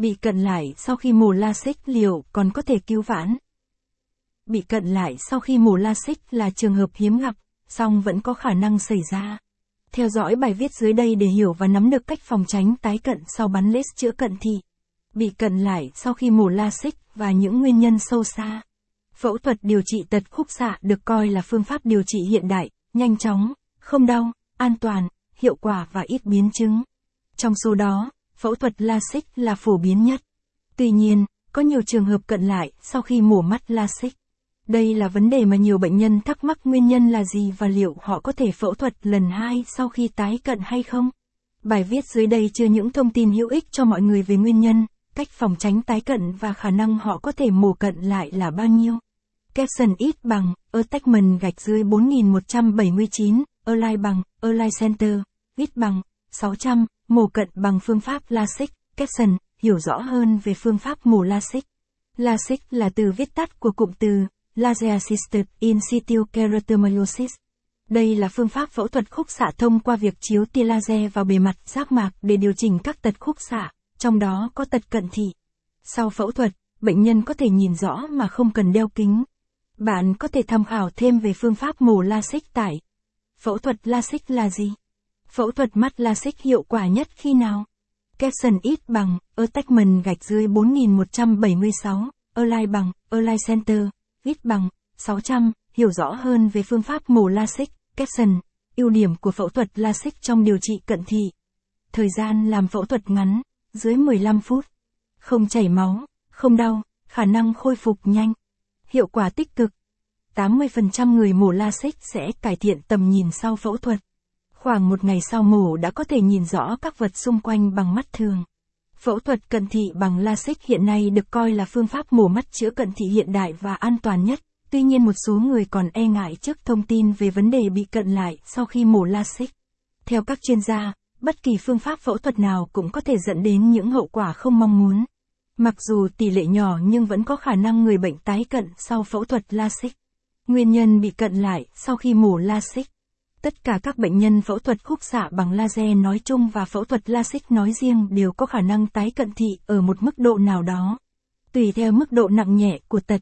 Bị cận lại sau khi mổ xích liệu còn có thể cứu vãn. Bị cận lại sau khi mổ xích là trường hợp hiếm gặp, song vẫn có khả năng xảy ra. Theo dõi bài viết dưới đây để hiểu và nắm được cách phòng tránh tái cận sau bắn laser chữa cận thị. Bị cận lại sau khi mổ xích và những nguyên nhân sâu xa. Phẫu thuật điều trị tật khúc xạ được coi là phương pháp điều trị hiện đại, nhanh chóng, không đau, an toàn, hiệu quả và ít biến chứng. Trong số đó, phẫu thuật LASIK là phổ biến nhất. Tuy nhiên, có nhiều trường hợp cận lại sau khi mổ mắt LASIK. Đây là vấn đề mà nhiều bệnh nhân thắc mắc nguyên nhân là gì và liệu họ có thể phẫu thuật lần hai sau khi tái cận hay không. Bài viết dưới đây chứa những thông tin hữu ích cho mọi người về nguyên nhân, cách phòng tránh tái cận và khả năng họ có thể mổ cận lại là bao nhiêu. Capson ít bằng, attachment gạch dưới 4179, align bằng, align center, ít bằng, 600, mổ cận bằng phương pháp LASIK, Capson, hiểu rõ hơn về phương pháp mổ LASIK. LASIK là từ viết tắt của cụm từ Laser Assisted In Situ Keratomyosis. Đây là phương pháp phẫu thuật khúc xạ thông qua việc chiếu tia laser vào bề mặt giác mạc để điều chỉnh các tật khúc xạ, trong đó có tật cận thị. Sau phẫu thuật, bệnh nhân có thể nhìn rõ mà không cần đeo kính. Bạn có thể tham khảo thêm về phương pháp mổ LASIK tại. Phẫu thuật LASIK là gì? Phẫu thuật mắt LASIK hiệu quả nhất khi nào? Capson ít bằng, attachment gạch dưới 4176, align bằng, align center, ít bằng, 600, hiểu rõ hơn về phương pháp mổ LASIK, Capson, ưu điểm của phẫu thuật LASIK trong điều trị cận thị. Thời gian làm phẫu thuật ngắn, dưới 15 phút. Không chảy máu, không đau, khả năng khôi phục nhanh. Hiệu quả tích cực. 80% người mổ LASIK sẽ cải thiện tầm nhìn sau phẫu thuật. Khoảng một ngày sau mổ đã có thể nhìn rõ các vật xung quanh bằng mắt thường. Phẫu thuật cận thị bằng LASIK hiện nay được coi là phương pháp mổ mắt chữa cận thị hiện đại và an toàn nhất. Tuy nhiên một số người còn e ngại trước thông tin về vấn đề bị cận lại sau khi mổ LASIK. Theo các chuyên gia, bất kỳ phương pháp phẫu thuật nào cũng có thể dẫn đến những hậu quả không mong muốn. Mặc dù tỷ lệ nhỏ nhưng vẫn có khả năng người bệnh tái cận sau phẫu thuật LASIK. Nguyên nhân bị cận lại sau khi mổ LASIK Tất cả các bệnh nhân phẫu thuật khúc xạ bằng laser nói chung và phẫu thuật LASIK nói riêng đều có khả năng tái cận thị ở một mức độ nào đó. Tùy theo mức độ nặng nhẹ của tật,